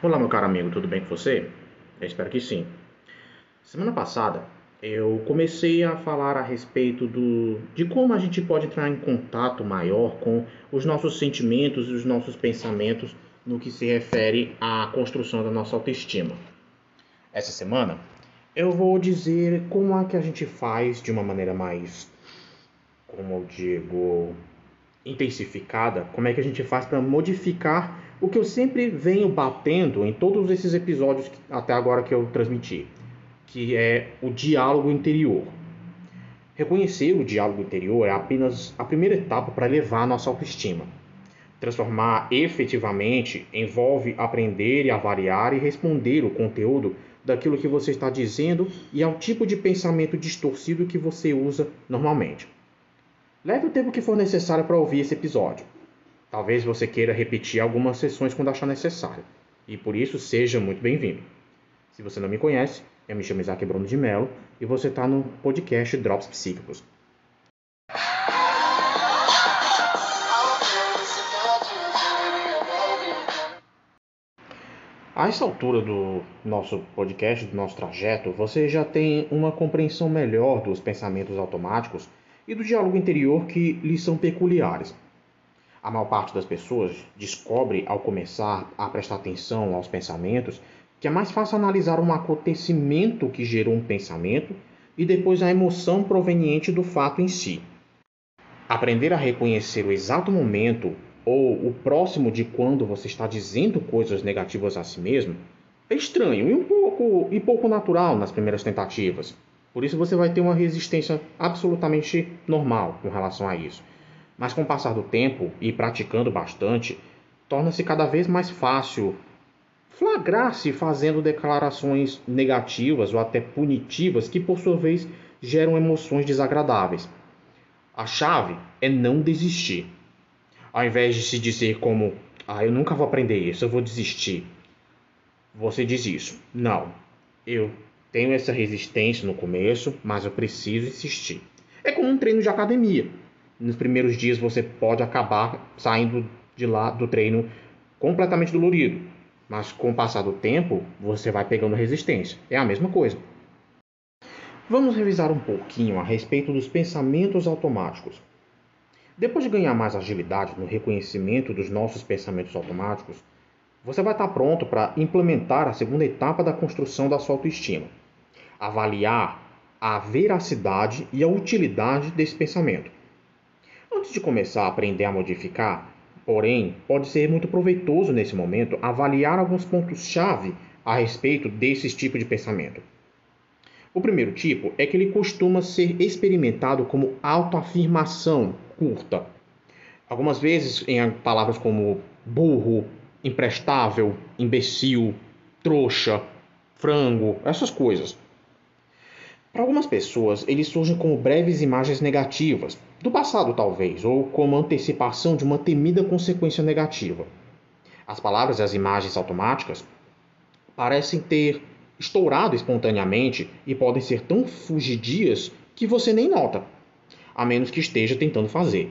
Olá, meu caro amigo, tudo bem com você? Eu espero que sim. Semana passada eu comecei a falar a respeito do, de como a gente pode entrar em contato maior com os nossos sentimentos e os nossos pensamentos no que se refere à construção da nossa autoestima. Essa semana eu vou dizer como é que a gente faz de uma maneira mais, como eu digo, intensificada, como é que a gente faz para modificar o que eu sempre venho batendo em todos esses episódios que, até agora que eu transmiti, que é o diálogo interior. Reconhecer o diálogo interior é apenas a primeira etapa para elevar a nossa autoestima. Transformar efetivamente envolve aprender e avaliar e responder o conteúdo daquilo que você está dizendo e ao tipo de pensamento distorcido que você usa normalmente. Leve o tempo que for necessário para ouvir esse episódio. Talvez você queira repetir algumas sessões quando achar necessário, e por isso seja muito bem-vindo. Se você não me conhece, eu me chamo Isaac Bruno de Mello e você está no podcast Drops Psíquicos. A essa altura do nosso podcast, do nosso trajeto, você já tem uma compreensão melhor dos pensamentos automáticos e do diálogo interior que lhes são peculiares. A maior parte das pessoas descobre, ao começar a prestar atenção aos pensamentos, que é mais fácil analisar um acontecimento que gerou um pensamento e depois a emoção proveniente do fato em si. Aprender a reconhecer o exato momento ou o próximo de quando você está dizendo coisas negativas a si mesmo é estranho e um pouco e pouco natural nas primeiras tentativas. Por isso você vai ter uma resistência absolutamente normal com relação a isso. Mas com o passar do tempo e praticando bastante, torna-se cada vez mais fácil flagrar-se fazendo declarações negativas ou até punitivas que, por sua vez, geram emoções desagradáveis. A chave é não desistir. Ao invés de se dizer como, ah, eu nunca vou aprender isso, eu vou desistir. Você diz isso. Não, eu tenho essa resistência no começo, mas eu preciso insistir. É como um treino de academia. Nos primeiros dias você pode acabar saindo de lá do treino completamente dolorido, mas com o passar do tempo você vai pegando resistência. É a mesma coisa. Vamos revisar um pouquinho a respeito dos pensamentos automáticos. Depois de ganhar mais agilidade no reconhecimento dos nossos pensamentos automáticos, você vai estar pronto para implementar a segunda etapa da construção da sua autoestima. Avaliar a veracidade e a utilidade desse pensamento. Antes de começar a aprender a modificar, porém, pode ser muito proveitoso nesse momento avaliar alguns pontos-chave a respeito desse tipo de pensamento. O primeiro tipo é que ele costuma ser experimentado como autoafirmação curta. Algumas vezes em palavras como burro, imprestável, imbecil, trouxa, frango, essas coisas. Para algumas pessoas, eles surgem como breves imagens negativas, do passado talvez, ou como antecipação de uma temida consequência negativa. As palavras e as imagens automáticas parecem ter estourado espontaneamente e podem ser tão fugidias que você nem nota, a menos que esteja tentando fazer.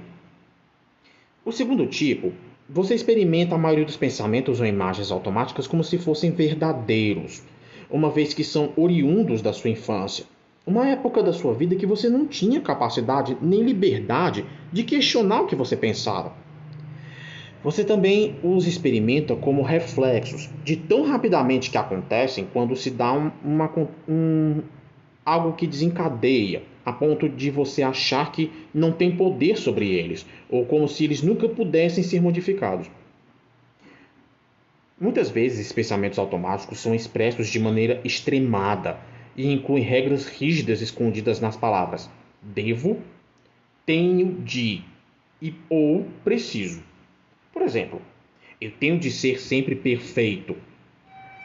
O segundo tipo você experimenta a maioria dos pensamentos ou imagens automáticas como se fossem verdadeiros, uma vez que são oriundos da sua infância. Uma época da sua vida que você não tinha capacidade nem liberdade de questionar o que você pensava. Você também os experimenta como reflexos de tão rapidamente que acontecem quando se dá um, uma, um, algo que desencadeia a ponto de você achar que não tem poder sobre eles, ou como se eles nunca pudessem ser modificados. Muitas vezes, esses pensamentos automáticos são expressos de maneira extremada e incluem regras rígidas escondidas nas palavras devo, tenho de e ou preciso. Por exemplo, eu tenho de ser sempre perfeito.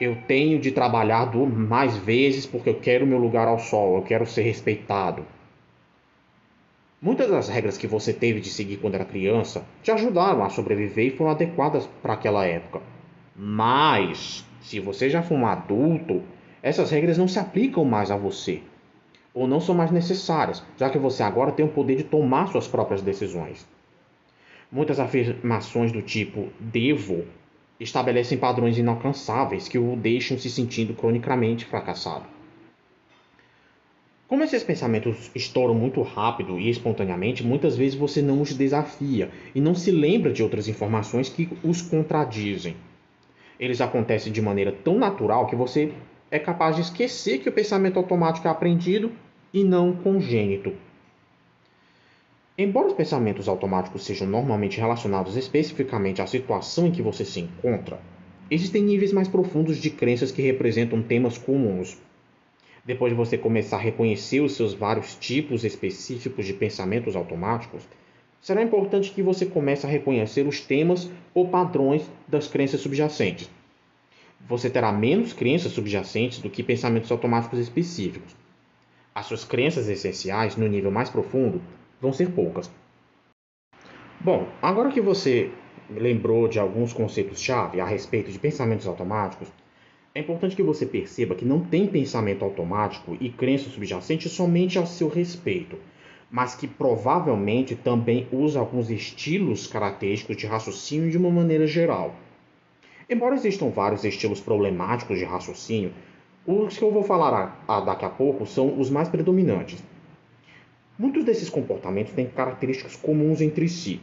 Eu tenho de trabalhar mais vezes porque eu quero meu lugar ao sol, eu quero ser respeitado. Muitas das regras que você teve de seguir quando era criança te ajudaram a sobreviver e foram adequadas para aquela época. Mas, se você já for um adulto, essas regras não se aplicam mais a você, ou não são mais necessárias, já que você agora tem o poder de tomar suas próprias decisões. Muitas afirmações do tipo devo, estabelecem padrões inalcançáveis que o deixam se sentindo cronicamente fracassado. Como esses pensamentos estouram muito rápido e espontaneamente, muitas vezes você não os desafia e não se lembra de outras informações que os contradizem. Eles acontecem de maneira tão natural que você é capaz de esquecer que o pensamento automático é aprendido e não congênito. Embora os pensamentos automáticos sejam normalmente relacionados especificamente à situação em que você se encontra, existem níveis mais profundos de crenças que representam temas comuns depois de você começar a reconhecer os seus vários tipos específicos de pensamentos automáticos, será importante que você comece a reconhecer os temas ou padrões das crenças subjacentes. Você terá menos crenças subjacentes do que pensamentos automáticos específicos. As suas crenças essenciais, no nível mais profundo, vão ser poucas. Bom, agora que você lembrou de alguns conceitos-chave a respeito de pensamentos automáticos, é importante que você perceba que não tem pensamento automático e crença subjacente somente a seu respeito, mas que provavelmente também usa alguns estilos característicos de raciocínio de uma maneira geral. Embora existam vários estilos problemáticos de raciocínio, os que eu vou falar daqui a pouco são os mais predominantes. Muitos desses comportamentos têm características comuns entre si,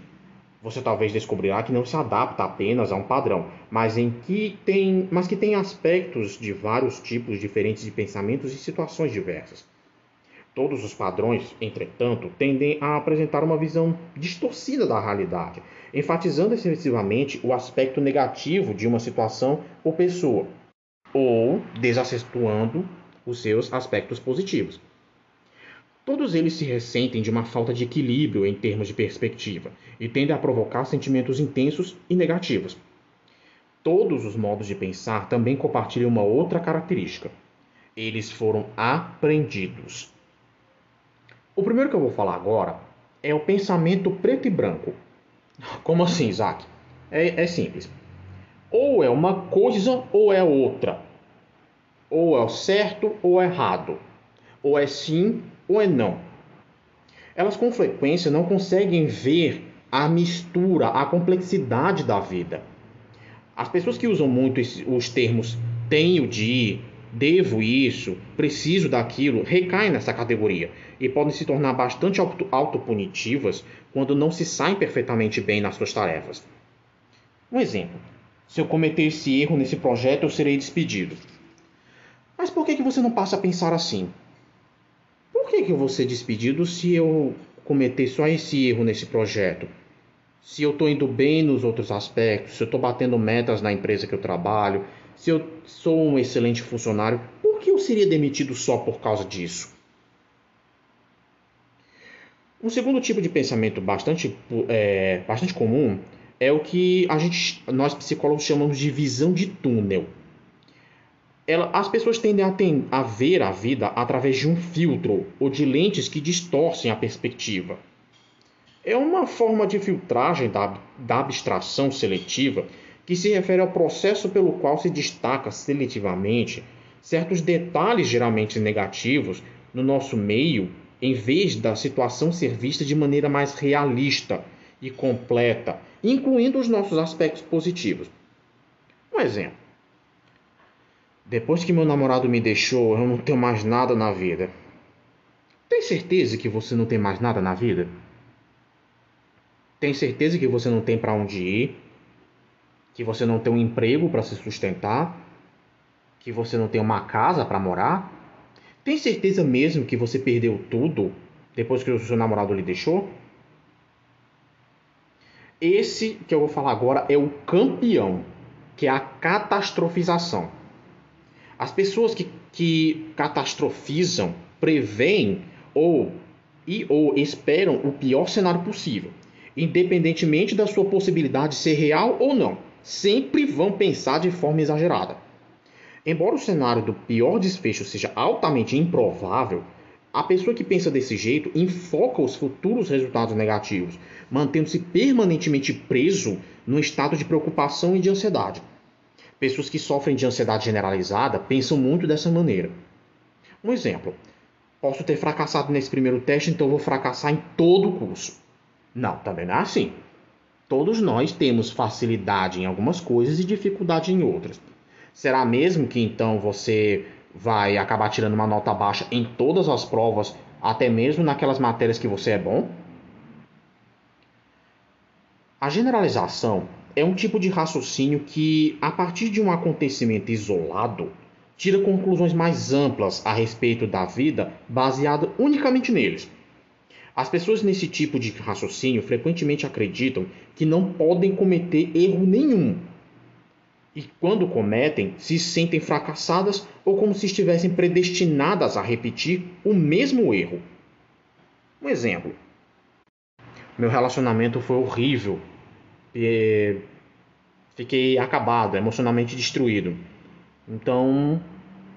você talvez descobrirá que não se adapta apenas a um padrão, mas, em que tem, mas que tem aspectos de vários tipos diferentes de pensamentos e situações diversas. Todos os padrões, entretanto, tendem a apresentar uma visão distorcida da realidade, enfatizando excessivamente o aspecto negativo de uma situação ou pessoa, ou desacetuando os seus aspectos positivos. Todos eles se ressentem de uma falta de equilíbrio em termos de perspectiva e tendem a provocar sentimentos intensos e negativos. Todos os modos de pensar também compartilham uma outra característica. Eles foram aprendidos. O primeiro que eu vou falar agora é o pensamento preto e branco. Como assim, Isaac? É, é simples. Ou é uma coisa ou é outra. Ou é o certo ou é errado. Ou é sim ou é não. Elas com frequência não conseguem ver a mistura, a complexidade da vida. As pessoas que usam muito os termos tenho de, devo isso, preciso daquilo, recaem nessa categoria e podem se tornar bastante autopunitivas quando não se saem perfeitamente bem nas suas tarefas. Um exemplo: se eu cometer esse erro nesse projeto, eu serei despedido. Mas por que, que você não passa a pensar assim? por que, que eu vou ser despedido se eu cometer só esse erro nesse projeto? Se eu estou indo bem nos outros aspectos, se eu estou batendo metas na empresa que eu trabalho, se eu sou um excelente funcionário, por que eu seria demitido só por causa disso? Um segundo tipo de pensamento bastante, é, bastante comum é o que a gente, nós psicólogos chamamos de visão de túnel ela, as pessoas tendem a, ten, a ver a vida através de um filtro ou de lentes que distorcem a perspectiva. É uma forma de filtragem da, da abstração seletiva que se refere ao processo pelo qual se destaca seletivamente certos detalhes geralmente negativos no nosso meio, em vez da situação ser vista de maneira mais realista e completa, incluindo os nossos aspectos positivos. Um exemplo. Depois que meu namorado me deixou, eu não tenho mais nada na vida. Tem certeza que você não tem mais nada na vida? Tem certeza que você não tem para onde ir? Que você não tem um emprego para se sustentar? Que você não tem uma casa para morar? Tem certeza mesmo que você perdeu tudo depois que o seu namorado lhe deixou? Esse que eu vou falar agora é o campeão, que é a catastrofização. As pessoas que, que catastrofizam preveem ou e ou esperam o pior cenário possível, independentemente da sua possibilidade de ser real ou não, sempre vão pensar de forma exagerada. Embora o cenário do pior desfecho seja altamente improvável, a pessoa que pensa desse jeito enfoca os futuros resultados negativos, mantendo-se permanentemente preso no estado de preocupação e de ansiedade. Pessoas que sofrem de ansiedade generalizada pensam muito dessa maneira. Um exemplo: posso ter fracassado nesse primeiro teste, então vou fracassar em todo o curso. Não, também não é assim. Todos nós temos facilidade em algumas coisas e dificuldade em outras. Será mesmo que então você vai acabar tirando uma nota baixa em todas as provas, até mesmo naquelas matérias que você é bom? A generalização é um tipo de raciocínio que, a partir de um acontecimento isolado, tira conclusões mais amplas a respeito da vida baseada unicamente neles. As pessoas nesse tipo de raciocínio frequentemente acreditam que não podem cometer erro nenhum. E quando cometem, se sentem fracassadas ou como se estivessem predestinadas a repetir o mesmo erro. Um exemplo: meu relacionamento foi horrível. Fiquei acabado, emocionalmente destruído. Então,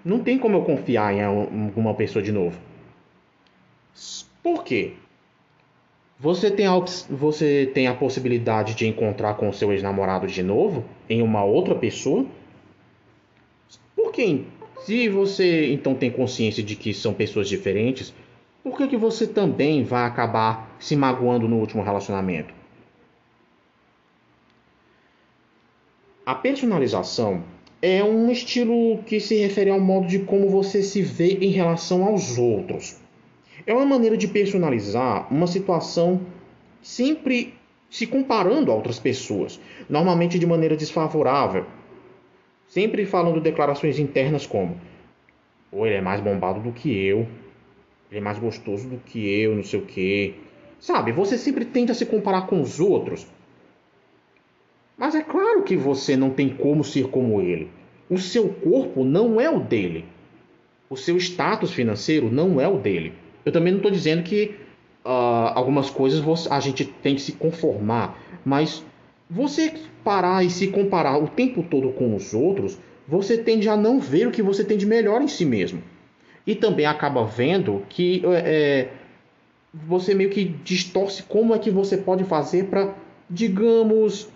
não tem como eu confiar em alguma pessoa de novo. Por quê? Você tem, a, você tem a possibilidade de encontrar com seu ex-namorado de novo em uma outra pessoa? Por quê? Se você então tem consciência de que são pessoas diferentes, por que, que você também vai acabar se magoando no último relacionamento? A personalização é um estilo que se refere ao modo de como você se vê em relação aos outros. É uma maneira de personalizar uma situação sempre se comparando a outras pessoas, normalmente de maneira desfavorável. Sempre falando declarações internas como: ou ele é mais bombado do que eu, ele é mais gostoso do que eu, não sei o quê. Sabe, você sempre tenta se comparar com os outros. Mas é claro que você não tem como ser como ele. O seu corpo não é o dele. O seu status financeiro não é o dele. Eu também não estou dizendo que uh, algumas coisas a gente tem que se conformar, mas você parar e se comparar o tempo todo com os outros, você tende a não ver o que você tem de melhor em si mesmo. E também acaba vendo que é, você meio que distorce como é que você pode fazer para, digamos,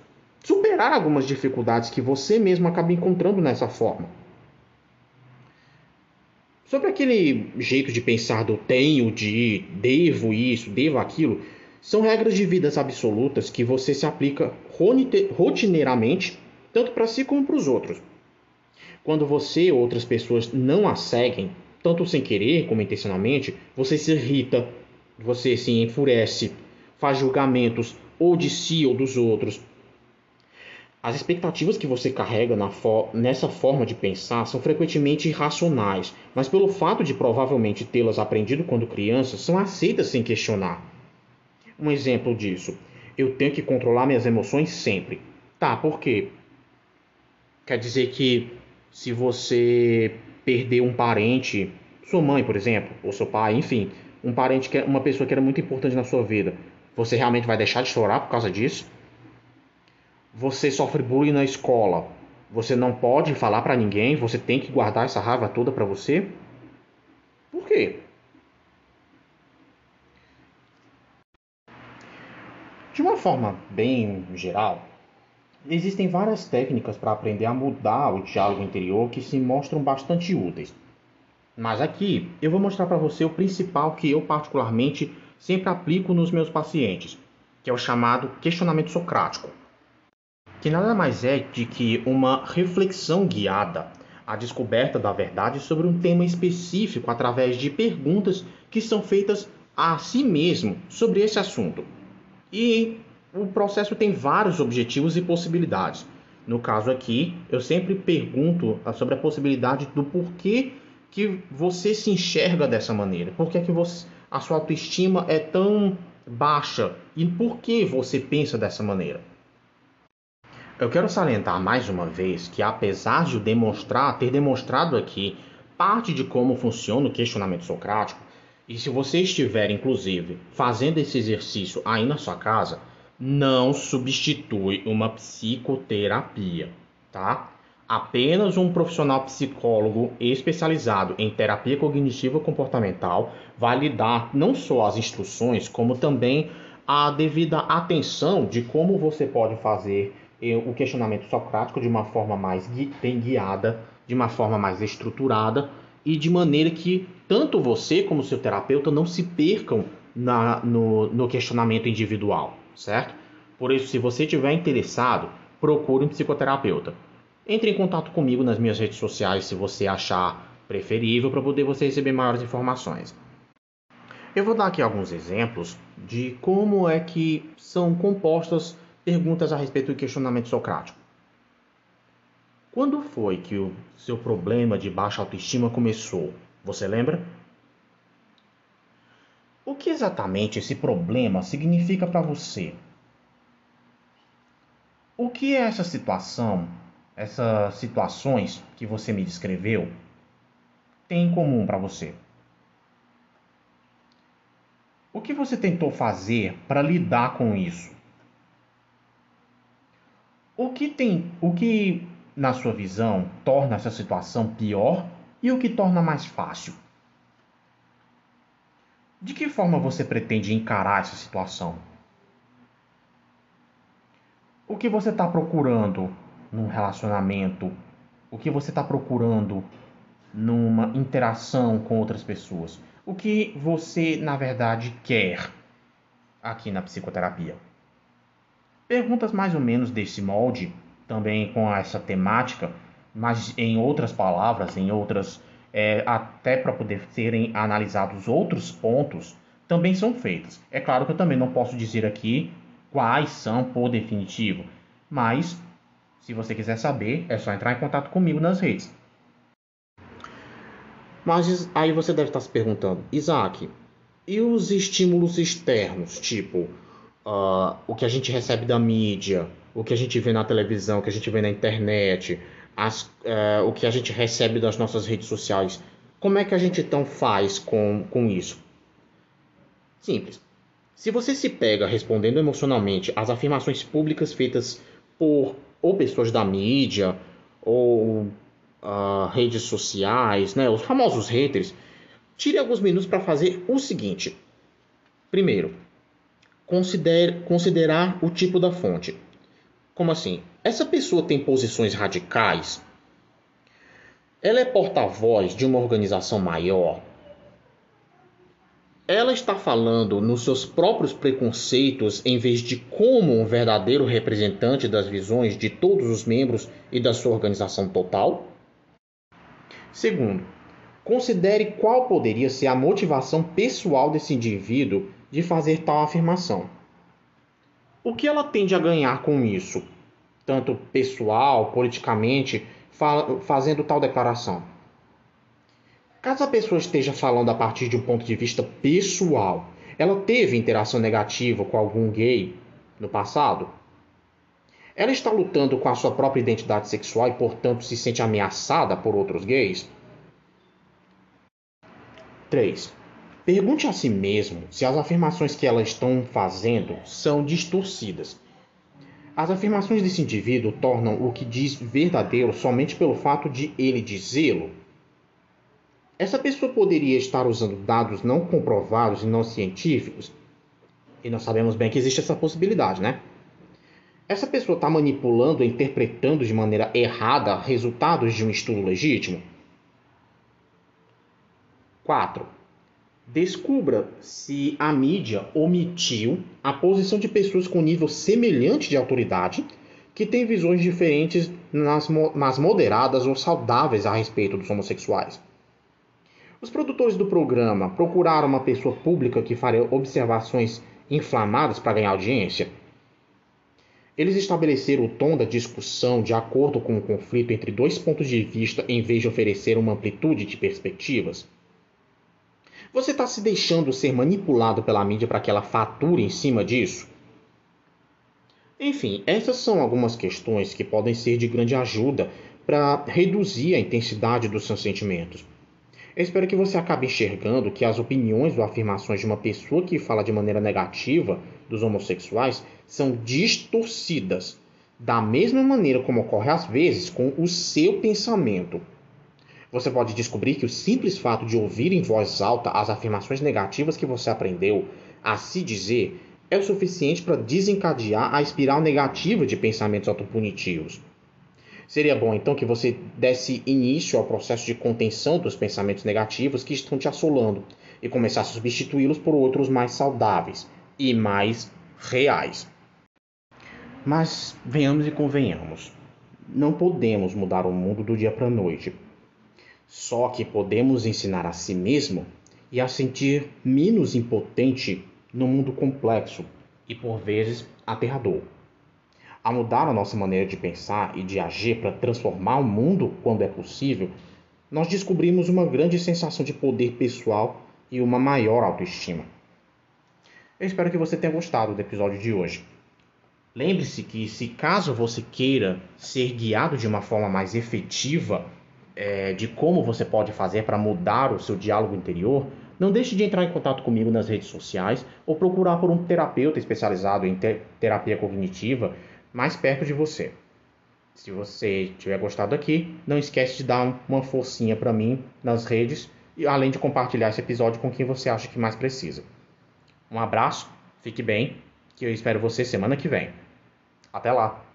superar algumas dificuldades que você mesmo acaba encontrando nessa forma. Sobre aquele jeito de pensar do tenho, de devo isso, devo aquilo, são regras de vidas absolutas que você se aplica rotineiramente, tanto para si como para os outros. Quando você ou outras pessoas não a seguem, tanto sem querer como intencionalmente, você se irrita, você se enfurece, faz julgamentos ou de si ou dos outros, as expectativas que você carrega fo nessa forma de pensar são frequentemente irracionais, mas pelo fato de provavelmente tê-las aprendido quando criança, são aceitas sem questionar. Um exemplo disso: eu tenho que controlar minhas emoções sempre. Tá, por quê? Quer dizer que se você perder um parente, sua mãe, por exemplo, ou seu pai, enfim, um parente que é uma pessoa que era muito importante na sua vida, você realmente vai deixar de chorar por causa disso? Você sofre bullying na escola, você não pode falar para ninguém, você tem que guardar essa raiva toda para você? Por quê? De uma forma bem geral, existem várias técnicas para aprender a mudar o diálogo interior que se mostram bastante úteis. Mas aqui eu vou mostrar para você o principal que eu particularmente sempre aplico nos meus pacientes, que é o chamado questionamento socrático que nada mais é de que uma reflexão guiada à descoberta da verdade sobre um tema específico através de perguntas que são feitas a si mesmo sobre esse assunto. E o processo tem vários objetivos e possibilidades. No caso aqui, eu sempre pergunto sobre a possibilidade do porquê que você se enxerga dessa maneira. Por que, é que você, a sua autoestima é tão baixa e por que você pensa dessa maneira? Eu quero salientar mais uma vez que, apesar de demonstrar, ter demonstrado aqui parte de como funciona o questionamento socrático, e se você estiver, inclusive, fazendo esse exercício aí na sua casa, não substitui uma psicoterapia, tá? Apenas um profissional psicólogo especializado em terapia cognitiva comportamental vai lhe dar não só as instruções, como também a devida atenção de como você pode fazer o questionamento socrático de uma forma mais bem guiada, de uma forma mais estruturada e de maneira que tanto você como seu terapeuta não se percam na, no, no questionamento individual, certo? Por isso, se você estiver interessado, procure um psicoterapeuta. Entre em contato comigo nas minhas redes sociais se você achar preferível para poder você receber maiores informações. Eu vou dar aqui alguns exemplos de como é que são compostas perguntas a respeito do questionamento socrático. Quando foi que o seu problema de baixa autoestima começou? Você lembra? O que exatamente esse problema significa para você? O que é essa situação, essas situações que você me descreveu, tem em comum para você? O que você tentou fazer para lidar com isso? O que tem, o que na sua visão torna essa situação pior e o que torna mais fácil? De que forma você pretende encarar essa situação? O que você está procurando num relacionamento? O que você está procurando numa interação com outras pessoas? O que você, na verdade, quer aqui na psicoterapia? Perguntas mais ou menos desse molde, também com essa temática, mas em outras palavras, em outras, é, até para poder serem analisados outros pontos, também são feitas. É claro que eu também não posso dizer aqui quais são por definitivo, mas se você quiser saber, é só entrar em contato comigo nas redes. Mas aí você deve estar se perguntando, Isaac, e os estímulos externos, tipo uh, o que a gente recebe da mídia, o que a gente vê na televisão, o que a gente vê na internet, as, uh, o que a gente recebe das nossas redes sociais, como é que a gente então faz com, com isso? Simples. Se você se pega respondendo emocionalmente às afirmações públicas feitas por ou pessoas da mídia ou uh, redes sociais, né, os famosos haters, tire alguns minutos para fazer o seguinte. Primeiro, considere, considerar o tipo da fonte. Como assim? Essa pessoa tem posições radicais? Ela é porta-voz de uma organização maior? Ela está falando nos seus próprios preconceitos em vez de como um verdadeiro representante das visões de todos os membros e da sua organização total? Segundo, considere qual poderia ser a motivação pessoal desse indivíduo de fazer tal afirmação. O que ela tende a ganhar com isso, tanto pessoal, politicamente, fazendo tal declaração? Caso a pessoa esteja falando a partir de um ponto de vista pessoal, ela teve interação negativa com algum gay no passado? Ela está lutando com a sua própria identidade sexual e, portanto, se sente ameaçada por outros gays? 3. Pergunte a si mesmo se as afirmações que elas estão fazendo são distorcidas. As afirmações desse indivíduo tornam o que diz verdadeiro somente pelo fato de ele dizê-lo. Essa pessoa poderia estar usando dados não comprovados e não científicos, e nós sabemos bem que existe essa possibilidade, né? Essa pessoa está manipulando e interpretando de maneira errada resultados de um estudo legítimo? 4. Descubra se a mídia omitiu a posição de pessoas com nível semelhante de autoridade que têm visões diferentes nas, nas moderadas ou saudáveis a respeito dos homossexuais. Os produtores do programa procuraram uma pessoa pública que faria observações inflamadas para ganhar audiência? Eles estabeleceram o tom da discussão de acordo com o conflito entre dois pontos de vista em vez de oferecer uma amplitude de perspectivas? Você está se deixando ser manipulado pela mídia para que ela fature em cima disso? Enfim, essas são algumas questões que podem ser de grande ajuda para reduzir a intensidade dos seus sentimentos. Eu espero que você acabe enxergando que as opiniões ou afirmações de uma pessoa que fala de maneira negativa dos homossexuais são distorcidas, da mesma maneira como ocorre às vezes com o seu pensamento. Você pode descobrir que o simples fato de ouvir em voz alta as afirmações negativas que você aprendeu a se dizer é o suficiente para desencadear a espiral negativa de pensamentos autopunitivos. Seria bom então que você desse início ao processo de contenção dos pensamentos negativos que estão te assolando e começasse a substituí-los por outros mais saudáveis e mais reais. Mas venhamos e convenhamos. Não podemos mudar o mundo do dia para a noite. Só que podemos ensinar a si mesmo e a sentir menos impotente no mundo complexo e por vezes aterrador. A mudar a nossa maneira de pensar e de agir para transformar o mundo quando é possível, nós descobrimos uma grande sensação de poder pessoal e uma maior autoestima. Eu espero que você tenha gostado do episódio de hoje. Lembre-se que, se caso você queira ser guiado de uma forma mais efetiva é, de como você pode fazer para mudar o seu diálogo interior, não deixe de entrar em contato comigo nas redes sociais ou procurar por um terapeuta especializado em te terapia cognitiva mais perto de você. Se você tiver gostado aqui, não esquece de dar uma forcinha para mim nas redes e além de compartilhar esse episódio com quem você acha que mais precisa. Um abraço, fique bem, que eu espero você semana que vem. Até lá!